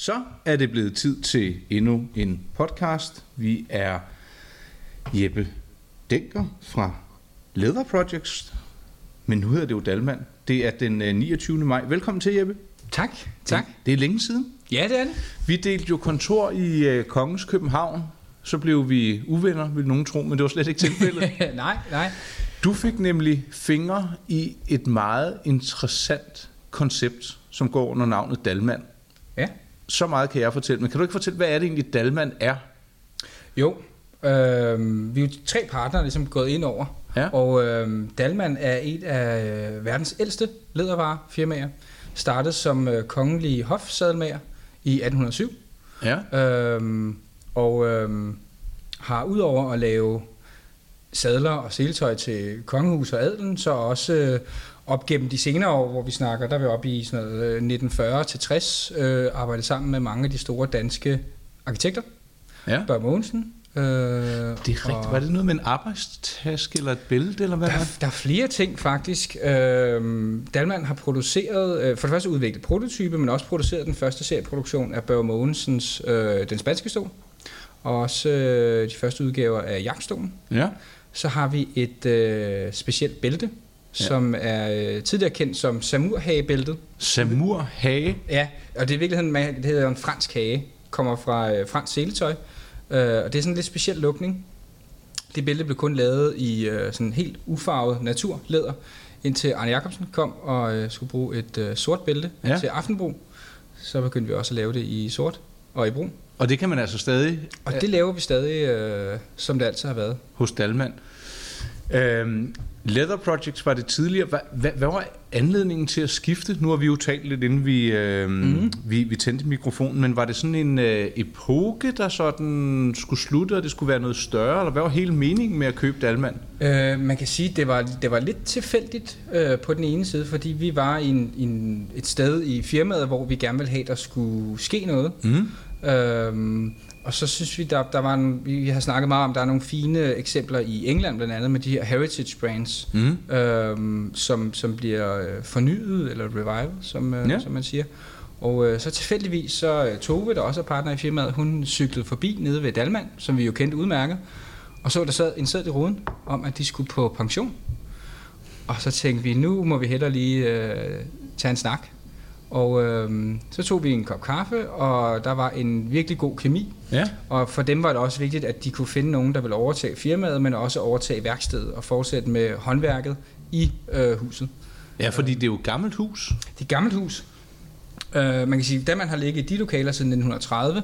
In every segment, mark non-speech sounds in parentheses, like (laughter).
Så er det blevet tid til endnu en podcast. Vi er Jeppe Denker fra Leather Projects, men nu hedder det jo Dalmand. Det er den øh, 29. maj. Velkommen til, Jeppe. Tak, tak. Det er længe siden. Ja, det er det. Vi delte jo kontor i øh, Kongens København. Så blev vi uvenner, vil nogen tro, men det var slet ikke tilfældet. (laughs) nej, nej. Du fik nemlig fingre i et meget interessant koncept, som går under navnet Dalmand. Ja. Så meget kan jeg fortælle, men kan du ikke fortælle, hvad er det egentlig Dalmand er? Jo, øh, vi er jo tre partnere ligesom gået ind over. Ja. Og øh, Dalman er et af øh, verdens ældste lædervarefirmaer. Startede som øh, kongelig hofsadelmager i 1807. Ja. Øhm, og øhm, har udover at lave sadler og seletøj til kongehus og adelen, så også øh, op gennem de senere år, hvor vi snakker, der er vi oppe i sådan noget, øh, 1940 til 60, øh, arbejdet sammen med mange af de store danske arkitekter. ja. Børge Mogensen. Øh, Det er rigtigt. Var det noget med en arbejdstaske eller et bælte, eller hvad Der, var er- der er flere ting faktisk. Øhm, Dalman har produceret, øh, for det første udviklet prototype, men også produceret den første serieproduktion af Børge Mogensens øh, Den Spanske Stol, og også øh, de første udgaver af Jagtstolen. Ja. Så har vi et øh, specielt bælte, Ja. som er øh, tidligere kendt som samurhagebæltet. Samur hage. Ja, og det er i virkeligheden, man- det hedder en fransk hage, kommer fra øh, fransk seletøj, øh, og det er sådan en lidt speciel lukning. Det bælte blev kun lavet i øh, sådan helt ufarvet naturlæder, indtil Arne Jacobsen kom og øh, skulle bruge et øh, sort bælte Ja. ja. til aftenbrug. Så begyndte vi også at lave det i sort og i brun. Og det kan man altså stadig Og det laver vi stadig, øh, som det altid har været. hos Dalmand. Øhm, Leather Projects var det tidligere. Hvad, hvad, hvad var anledningen til at skifte? Nu har vi jo talt lidt, inden vi, øhm, mm. vi, vi tændte mikrofonen, men var det sådan en øh, epoke, der sådan skulle slutte, og det skulle være noget større? Eller hvad var hele meningen med at købe Dalmand? Øh, man kan sige, at det var, det var lidt tilfældigt øh, på den ene side, fordi vi var i en, en, et sted i firmaet, hvor vi gerne ville have, der skulle ske noget. Mm. Øhm, og så synes vi, der, der var en, vi har snakket meget om, der er nogle fine eksempler i England blandt andet med de her heritage brands, Mm. øhm, som, som bliver øh, fornyet eller revival, som, øh, Ja. som man siger. Og øh, så tilfældigvis, så øh, Tove, der også er partner i firmaet, hun cyklede forbi nede ved Dalmand, som vi jo kendte udmærket, og så der sad en sæd i ruden om, at de skulle på pension. Og så tænkte vi, nu må vi hellere lige øh, tage en snak. Og øh, så tog vi en kop kaffe, og der var en virkelig god kemi. Ja. Og for dem var det også vigtigt, at de kunne finde nogen, der ville overtage firmaet, men også overtage værkstedet og fortsætte med håndværket i øh, huset. ja, fordi det er jo et gammelt hus. Det er et gammelt hus. Øh, man kan sige, at man har ligget i de lokaler siden 1930,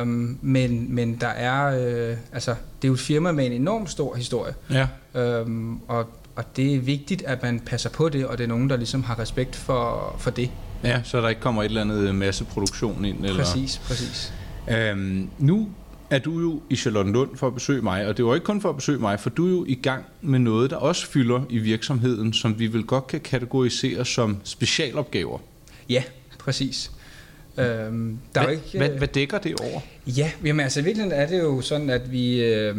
øh, men, men der er, øh, altså, det er jo et firma med en enorm stor historie, Ja. øh, og, og det er vigtigt, at man passer på det, og det er nogen, der ligesom har respekt for, for det. Ja, så der ikke kommer et eller andet masseproduktion ind. Eller... Præcis, præcis. Øhm, nu er du jo i Charlottenlund for at besøge mig, og det var ikke kun for at besøge mig, for du er jo i gang med noget, der også fylder i virksomheden, som vi vel godt kan kategorisere som specialopgaver. Ja, præcis. Øhm, der er Hvad, jo ikke, hvad, hvad dækker det over? Ja, jamen altså i virkeligheden er det jo sådan, at vi, øh,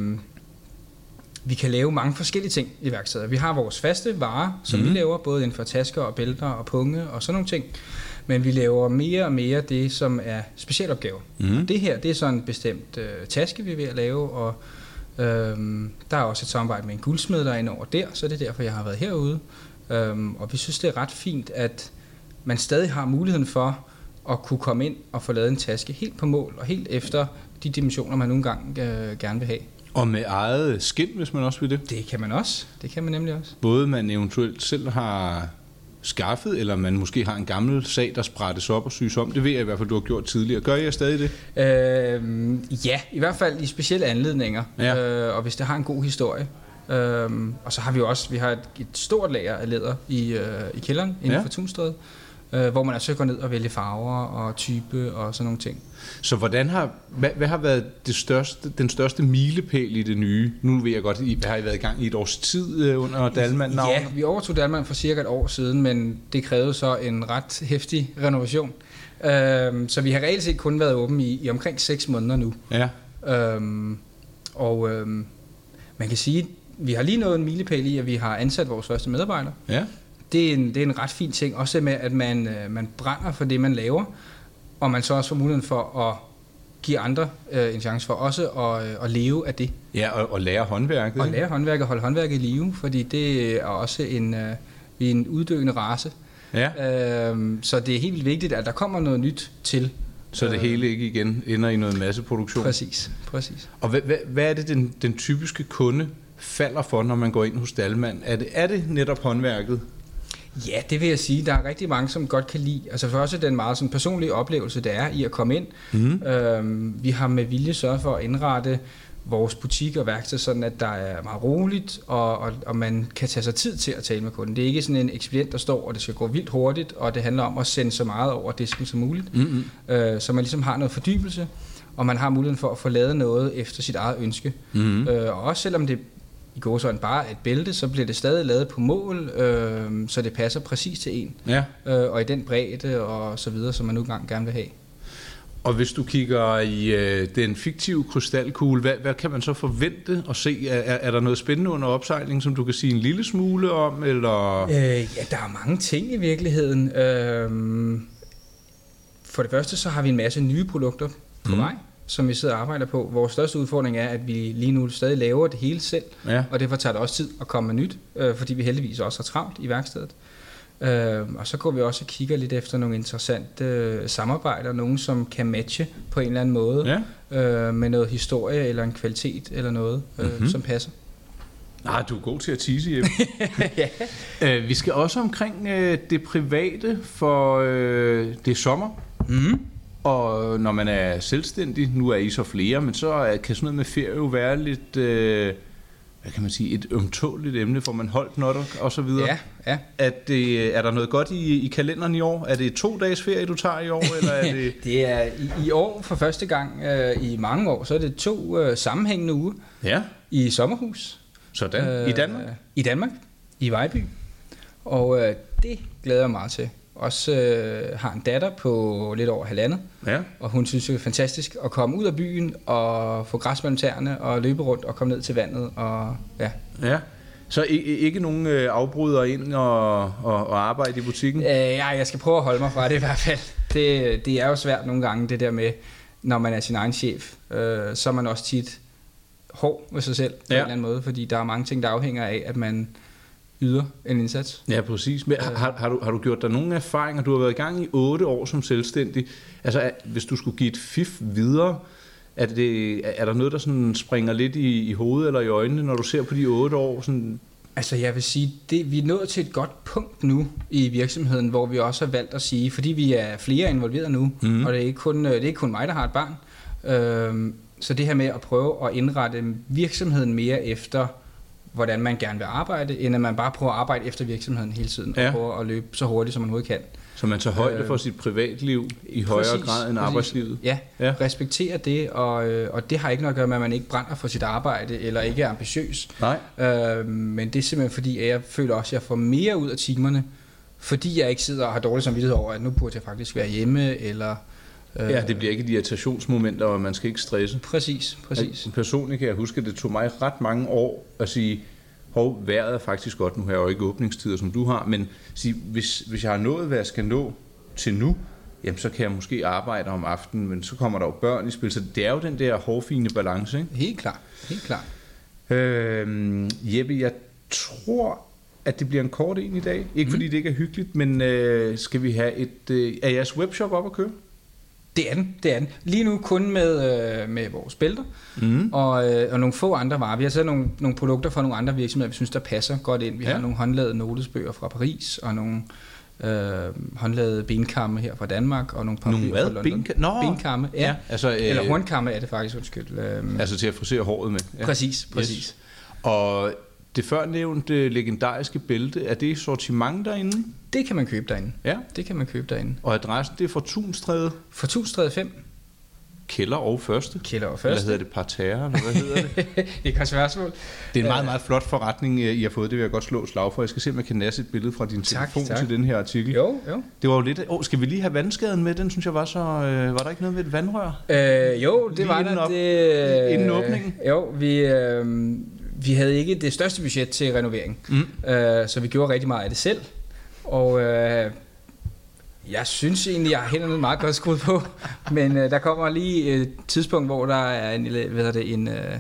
vi kan lave mange forskellige ting i værkstedet. Vi har vores faste varer, som Mhm. mm. vi laver, både inden for tasker og bælter og punge og sådan nogle ting. Men vi laver mere og mere det, som er specialopgaver. Mm. Det her, det er sådan en bestemt øh, taske, vi er ved at lave, og øhm, der er også et samarbejde med en guldsmed, der er over der, så det er derfor, jeg har været herude. Øhm, og vi synes, det er ret fint, at man stadig har muligheden for at kunne komme ind og få lavet en taske helt på mål, og helt efter de dimensioner, man nogle gange øh, gerne vil have. Og med eget skin, hvis man også vil det. Det kan man også. Det kan man nemlig også. Både man eventuelt selv har skaffet, eller man måske har en gammel sag, der sprættes op og syes om. Det ved jeg i hvert fald, du har gjort tidligere. Gør jeg stadig det? Øhm, ja, i hvert fald i specielle anledninger, Ja. øh, og hvis det har en god historie. Øhm, og så har vi jo også vi har et, et stort lager af læder i, øh, i kælderen inden ja. for Tunstræde, øh, hvor man altså går ned og vælger farver og type og sådan nogle ting. Så hvordan har, hvad, hvad har været det største, den største milepæl i det nye? Nu ved jeg godt, I har I været i gang i et års tid øh, under Dalman navnet. Ja, vi overtog Danmark for cirka et år siden, men det krævede så en ret hæftig renovation. Øhm, så vi har reelt set kun været åben i, i omkring 6 måneder nu. ja. Øhm, og øhm, man kan sige, vi har lige nået en milepæl i, at vi har ansat vores første medarbejder. ja. Det er en, det er en ret fin ting, også med, at man, øh, man brænder for det, man laver. og man så også får muligheden for at give andre øh, en chance for også at, øh, at leve af det. Ja, og, og lære håndværket. Og lære håndværket og holde håndværket i live, fordi det er også en, øh, vi er en uddøende race. Ja, Øh, så det er helt vigtigt, at der kommer noget nyt til. så det hele ikke igen ender i noget masseproduktion. Præcis, præcis. Og hvad, hvad, hvad er det, den, den typiske kunde falder for, når man går ind hos Dalmand? Er det, er det netop håndværket? Ja, det vil jeg sige. Der er rigtig mange, som godt kan lide. Altså for os er den meget sådan personlige oplevelse, det er i at komme ind. Mm. Øhm, vi har med vilje sørget for at indrette vores butik og værksted sådan, at der er meget roligt, og, og, og man kan tage sig tid til at tale med kunden. Det er ikke sådan en ekspedient, der står, og det skal gå vildt hurtigt, og det handler om at sende så meget over disken som muligt. Mm-hmm. Øh, så man ligesom har noget fordybelse, og man har muligheden for at få lavet noget efter sit eget ønske. Mm-hmm. Øh, og også selvom det i går sådan bare et bælte, så bliver det stadig lavet på mål, øh, så det passer præcis til en, Ja. øh, og i den bredde og så videre, som man nu engang gerne vil have. Og hvis du kigger i øh, den fiktive krystalkugle, hvad, hvad kan man så forvente at se? Er, er, er der noget spændende under opsejling, som du kan sige en lille smule om? Eller? Øh, ja, der er mange ting i virkeligheden. Øh, for det første så har vi en masse nye produkter på Mm. vej, som vi sidder og arbejder på. Vores største udfordring er, at vi lige nu stadig laver det hele selv, Ja. og derfor tager det også tid at komme med nyt, øh, fordi vi heldigvis også har travlt i værkstedet. Øh, og så går vi også og kigger lidt efter nogle interessante øh, samarbejder, nogen som kan matche på en eller anden måde, ja. øh, med noget historie eller en kvalitet eller noget, øh, Mhm. mm-hmm. som passer. Nej, du er god til at tease, Jeppe. (laughs) øh, vi skal også omkring øh, det private, for øh, det er sommer. Mm. Og når man er selvstændig, nu er I så flere, men så kan sådan noget med ferie jo være lidt, øh, hvad kan man sige, et ømtåligt emne, for man holdt notter og så videre. Ja, ja. Er, det, er der noget godt i, i kalenderen i år? Er det to dages ferie, du tager i år, eller er det... (laughs) Det er i, i år for første gang øh, i mange år, så er det to øh, sammenhængende uger Ja, i sommerhus. sådan. I Danmark? Øh, I Danmark, i Vejby. Og øh, det glæder jeg mig meget til. Også øh, har en datter på lidt over halvandet, Ja. og hun synes det er fantastisk at komme ud af byen og få græs mellem tæerne og løbe rundt og komme ned til vandet. Og, ja. ja. Så ikke nogen øh, afbryder ind og, og, og arbejde i butikken? Øh, ja, jeg skal prøve at holde mig fra det i hvert fald. Det, det er jo svært nogle gange, det der med, når man er sin egen chef, øh, så er man også tit hård med sig selv på Ja. en eller anden måde, fordi der er mange ting, der afhænger af, at man yder en indsats. Ja, præcis. Men har, har, du, har du gjort dig nogle erfaringer? Du har været i gang i otte år som selvstændig. Altså, er, hvis du skulle give et fif videre, er, det, er der noget, der sådan springer lidt i, i hovedet eller i øjnene, når du ser på de otte år? Sådan, Altså jeg vil sige, det, vi er nået til et godt punkt nu i virksomheden, hvor vi også har valgt at sige, fordi vi er flere involveret nu, mm. og det er, ikke kun, øh, det er ikke kun mig, der har et barn, øhm, så det her med at prøve at indrette virksomheden mere efter, hvordan man gerne vil arbejde, end at man bare prøver at arbejde efter virksomheden hele tiden, Ja. og prøver at løbe så hurtigt, som man overhovedet kan. så man tager højde Øh, for sit privatliv i højere Præcis, grad end præcis. arbejdslivet? Ja, Ja. ja. respektere det, og, øh, og det har ikke noget at gøre med, at man ikke brænder for sit arbejde, eller ikke er ambitiøs. Nej. Øh, men det er simpelthen fordi, at jeg føler også, at jeg får mere ud af timerne, fordi jeg ikke sidder og har dårlig samvittighed over, at nu burde jeg faktisk være hjemme, eller... Øh, Ja, det bliver ikke de irritationsmomenter, og man skal ikke stresse. Præcis, præcis. Personligt kan jeg huske, at det tog mig ret mange år at sige, hov, vejret er faktisk godt, nu har jeg jo ikke åbningstider, som du har, men sige, hvis, hvis jeg har nået, hvad jeg skal nå til nu, jamen så kan jeg måske arbejde om aftenen, men så kommer der jo børn i spil, så det er jo den der hårfine balance, ikke? Helt klart, helt klart. Øhm, Jeppe, jeg tror, at det bliver en kort en i dag. Ikke fordi det ikke er hyggeligt, men øh, skal vi have et... Øh, er jeres webshop op at køre? Det er den, det er den. Lige nu kun med, øh, med vores bælter, Mm. og, øh, og nogle få andre varer. Vi har taget nogle, nogle produkter fra nogle andre virksomheder, vi synes, der passer godt ind. Vi Ja. har nogle håndlavede notesbøger fra Paris, og nogle øh, håndlavede benkamme her fra Danmark, og nogle hvad? fra London. Benka- Nå! Benkamme, ja. ja. altså, øh, Eller hornkamme er det faktisk, undskyld. Øh, Altså til at frisere håret med. ja. Præcis, præcis. Yes. Og det før nævnte legendariske bælte, er det sortiment derinde? Det kan man købe derinde. Ja. Det kan man købe derinde. Og adressen det er fra Tunstræde, For 1035 kælder og første. kælder og Eller første. hedder det parterre, eller hvad hedder det? (laughs) det er et spørgsmål. Det er en meget, meget flot forretning, øh, I har fået. Det vil jeg godt slå slag for. Jeg skal se, om jeg kan nasse et billede fra din Tak, telefon tak. til den her artikel. Jo, jo. Det var jo lidt... Åh, skal vi lige have vandskaden med? Den synes jeg var så... Øh, var der ikke noget med et vandrør? Øh, jo, det Lige var inden der. op- det, inden åbningen? Jo, vi, øh, vi havde ikke det største budget til renovering. Mm. Øh, så vi gjorde rigtig meget af det selv. Og øh, Jeg synes egentlig, jeg har hænderne meget godt skruet på, (laughs) men øh, der kommer lige et tidspunkt, hvor der er en, hvad hedder det, en øh,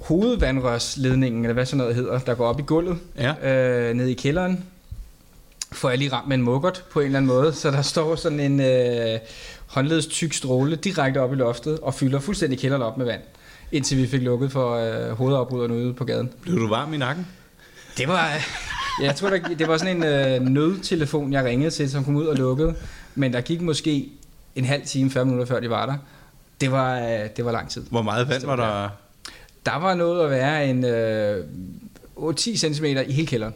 hovedvandrørsledning, eller hvad sådan noget hedder, der går op i gulvet, Ja. øh, nede i kælderen. Får jeg lige ramt med en muggert på en eller anden måde, så der står sådan en øh, håndledes tyk stråle direkte op i loftet og fylder fuldstændig kælderen op med vand, indtil vi fik lukket for øh, hovedafbryderne ude på gaden. Blev du varm i nakken? Det var, ja, (laughs) jeg tror, der, det var sådan en øh, nødtelefon, jeg ringede til, som kom ud og lukkede. Men der gik måske en halv time, 40 minutter før de var der. Det var, øh, det var lang tid. Hvor meget vand var der? Der var noget at være en øh, 10 cm i hele kælderen.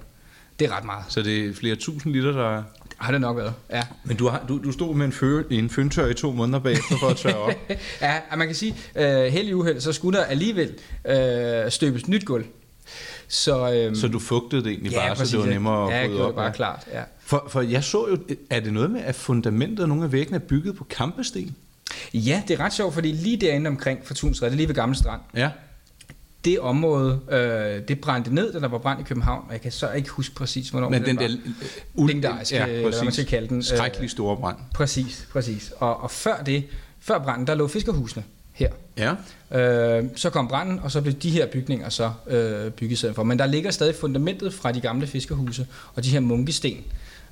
Det er ret meget. Så det er flere tusind liter, der... Har det nok været, ja. Men du, har, du, du stod med en, fø, en føntør i to måneder bagefter for at tørre op. (laughs) ja, og man kan sige, øh, held i uheld, så skulle der alligevel øh, støbes nyt gulv. Så, øh, så du fugtede det egentlig bare, præcis, så det var nemmere ja, at gjorde op. det bare ja. klart, ja. For, for jeg så jo, er det noget med, at fundamentet nogle af væggene er bygget på kampesten? Ja, det er ret sjovt, fordi lige derinde omkring Fortunsred, lige ved Gamle Strand, Ja. Det område, øh, det brændte ned, da der var brand i København, og jeg kan så ikke huske præcis, hvornår Men den var. der Legendariske, eller hvad man skal kalde den, øh, Skrækkelig store brand. Præcis, præcis. Og, og før det, før branden, der lå fiskerhusene her. Ja. Øh, så kom branden, og så blev de her bygninger så øh, bygget for. Men der ligger stadig fundamentet fra de gamle fiskerhuse, og de her munkesten.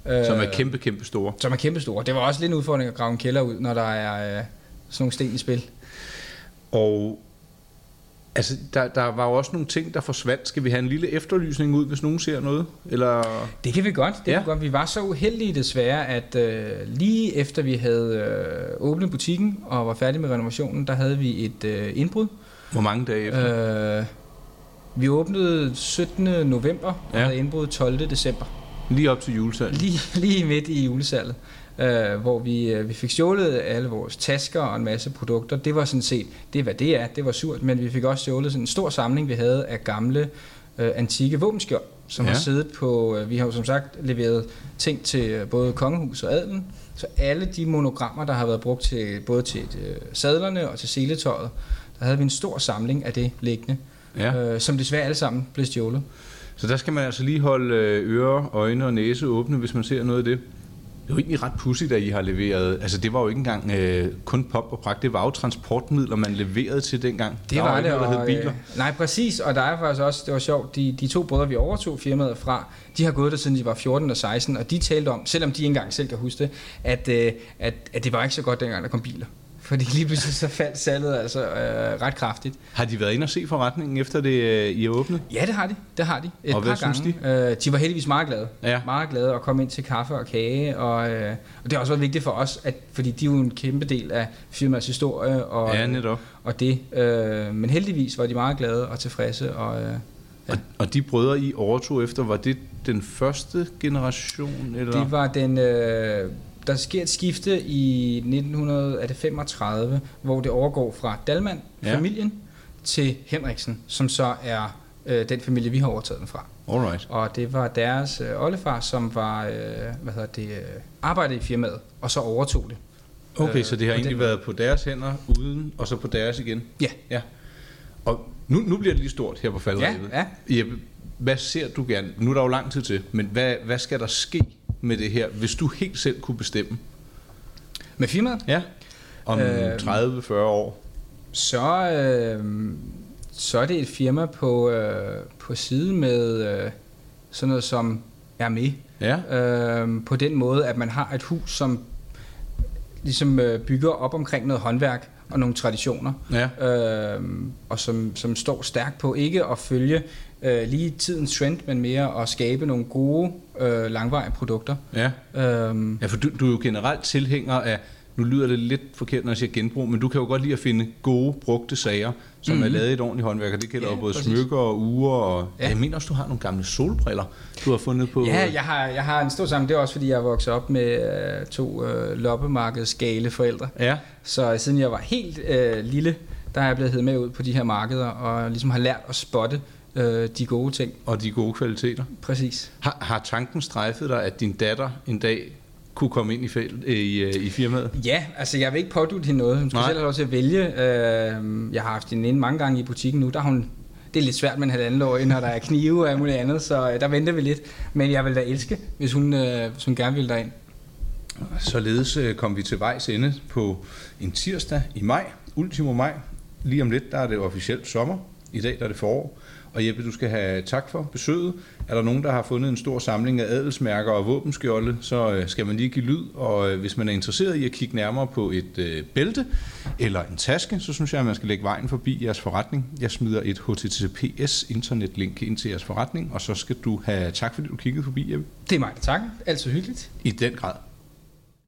Øh, Som er kæmpe, kæmpe store. Som er kæmpe store. Det var også lidt en udfordring at grave en kælder ud, når der er øh, sådan nogle sten i spil. Og altså, der, der var jo også nogle ting, der forsvandt. Skal vi have en lille efterlysning ud, hvis nogen ser noget? Eller... Det kan vi godt. Det Ja. kan vi, godt. vi var så uheldige desværre, at øh, lige efter vi havde øh, åbnet butikken og var færdige med renovationen, der havde vi et øh, indbrud. Hvor mange dage efter? Øh, vi åbnede 17. november og Ja. havde indbrud 12. december. Lige op til julesalg. Lige, lige midt i julesalget, øh, hvor vi, øh, vi fik stjålet alle vores tasker og en masse produkter. Det var sådan set, det er hvad det er, det var surt, men vi fik også stjålet sådan en stor samling, vi havde af gamle øh, antikke våbenskjold, som Ja. har siddet på, øh, vi har jo som sagt leveret ting til øh, både kongehus og adelen, så alle de monogrammer, der har været brugt til både til øh, sadlerne og til seletøjet, der havde vi en stor samling af det liggende, Ja. øh, som desværre alle sammen blev stjålet. Så der skal man altså lige holde øh, ører, øjne og næse åbne, hvis man ser noget af det. Det er jo egentlig ret pudsigt, at I har leveret. Altså, det var jo ikke engang øh, kun pop og pragt. Det var jo transportmidler, man leverede til dengang. Det der var, jo det, noget, der og, biler. øh, nej præcis, og der er faktisk også, det var sjovt, de, de to brødre, vi overtog firmaet fra, de har gået der siden de var 14 og 16, og de talte om, selvom de ikke engang selv kan huske det, at, øh, at, at det var ikke så godt dengang, der kom biler. Fordi lige pludselig så faldt salget altså øh, ret kraftigt. Har de været inde og se forretningen, efter det øh, I er åbnet? Ja, det har de. Det har de. Et Og par hvad synes gange. De? Øh, de var heldigvis meget glade. Ja. Meget glade at komme ind til kaffe og kage. Og, øh, og det har også været vigtigt for os, at, fordi de er jo en kæmpe del af firmaets historie. Og, Ja, netop. og det. Øh, men heldigvis var de meget glade og tilfredse. Og, øh, Og, og de brødre, I overtog efter, var det den første generation? Eller? Det var den... Øh, der sker et skifte i 1935, hvor det overgår fra Dalman, Ja. familien, til Henriksen, som så er øh, den familie, vi har overtaget den fra. Alright. Og det var deres øh, oldefar, som var, øh, hvad hedder det, øh, arbejdede i firmaet, og så overtog det. Okay, Øh, så det har egentlig den været på deres hænder, uden, og så på deres igen? Ja. ja. Og nu, nu bliver det lige stort her på faldrevet. Ja, ja. Jeppe, hvad ser du gerne? Nu er der jo lang tid til, men hvad, hvad skal der ske med det her, hvis du helt selv kunne bestemme? Med firmaet, Ja. Om Øhm. 30-40 år? så, øh, så er det et firma på, øh, på side med øh, sådan noget som er med. Ja. øh, på den måde, at man har et hus, som ligesom øh, bygger op omkring noget håndværk og nogle traditioner, Ja. øh, og som, som står stærkt på ikke at følge øh, lige tidens trend, men mere at skabe nogle gode, øh, langvarige produkter. Ja. Øh, Ja, for du, du er jo generelt tilhænger af, nu lyder det lidt forkert, når jeg siger genbrug, men du kan jo godt lide at finde gode, brugte sager, som mm-hmm. er lavet i et ordentligt håndværk, og det gælder Ja, jo både præcis. smykker og uger, og ja. Jeg mener også, du har nogle gamle solbriller, du har fundet på... ja, jeg har, jeg har en stor samling. Det er også, fordi jeg vokset op med øh, to øh, loppemarkedsgale forældre. ja. Så siden jeg var helt øh, lille, der er jeg blevet hed med ud på de her markeder, og ligesom har lært at spotte øh, de gode ting. og de gode kvaliteter. Præcis. Har, har tanken strejfet dig, at din datter en dag kunne komme ind i, fæld, i, øh, i firmaet? Ja, altså jeg vil ikke pådute hende noget. Hun skal Nej. selv have lov til at vælge. Øh, jeg har haft hende inde mange gange i butikken nu. Der er hun, det er lidt svært med en halvanden år, når der er knive og alt muligt andet, så øh, der venter vi lidt. Men jeg vil da elske, hvis hun, øh, hvis hun gerne vil derind. Således øh, kom vi til vejs ende på en tirsdag i maj, ultimo maj. Lige om lidt, der er det officielt sommer. I dag der er det forår. Og Jeppe, du skal have tak for besøget. Er der nogen, der har fundet en stor samling af adelsmærker og våbenskjolde, så øh, skal man lige give lyd. Og øh, hvis man er interesseret i at kigge nærmere på et øh, bælte eller en taske, så synes jeg, at man skal lægge vejen forbi jeres forretning. Jeg smider et HTTPS internetlink ind til jeres forretning, og så skal du have tak, fordi du kiggede forbi, Jeppe. Det er mig, der takker. Altid hyggeligt. I den grad.